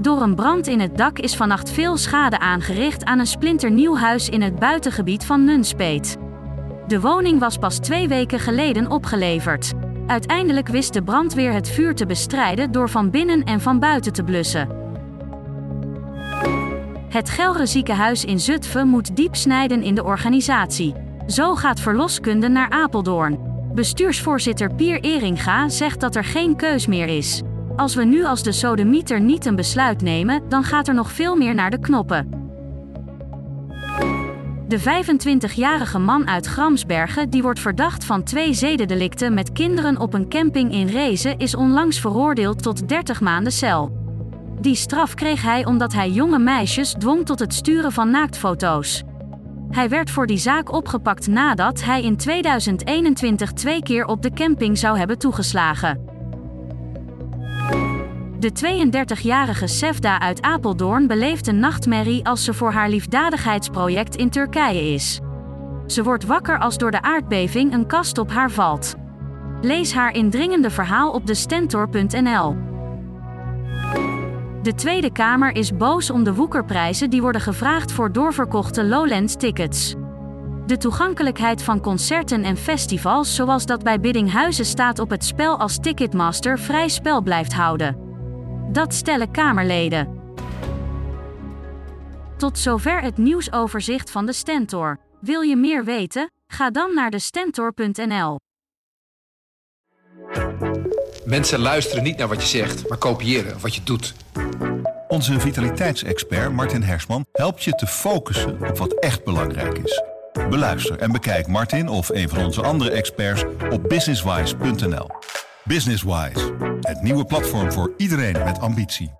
Door een brand in het dak is vannacht veel schade aangericht aan een splinternieuw huis in het buitengebied van Nunspeet. De woning was pas twee weken geleden opgeleverd. Uiteindelijk wist de brandweer het vuur te bestrijden door van binnen en van buiten te blussen. Het Gelre ziekenhuis in Zutphen moet diep snijden in de organisatie. Zo gaat verloskunde naar Apeldoorn. Bestuursvoorzitter Pier Eringa zegt dat er geen keus meer is. Als we nu als de sodemieter niet een besluit nemen, dan gaat er nog veel meer naar de knoppen. De 25-jarige man uit Gramsbergen, die wordt verdacht van twee zedendelicten met kinderen op een camping in Rezen, is onlangs veroordeeld tot 30 maanden cel. Die straf kreeg hij omdat hij jonge meisjes dwong tot het sturen van naaktfoto's. Hij werd voor die zaak opgepakt nadat hij in 2021 twee keer op de camping zou hebben toegeslagen. De 32-jarige Sefda uit Apeldoorn beleeft een nachtmerrie als ze voor haar liefdadigheidsproject in Turkije is. Ze wordt wakker als door de aardbeving een kast op haar valt. Lees haar indringende verhaal op de stentor.nl. De Tweede Kamer is boos om de woekerprijzen die worden gevraagd voor doorverkochte Lowlands-tickets. De toegankelijkheid van concerten en festivals zoals dat bij Biddinghuizen staat op het spel als Ticketmaster vrij spel blijft houden. Dat stellen Kamerleden. Tot zover het nieuwsoverzicht van de Stentor. Wil je meer weten? Ga dan naar de stentor.nl. Mensen luisteren niet naar wat je zegt, maar kopiëren wat je doet. Onze vitaliteitsexpert Martin Hersman helpt je te focussen op wat echt belangrijk is. Beluister en bekijk Martin of een van onze andere experts op businesswise.nl. Businesswise, het nieuwe platform voor iedereen met ambitie.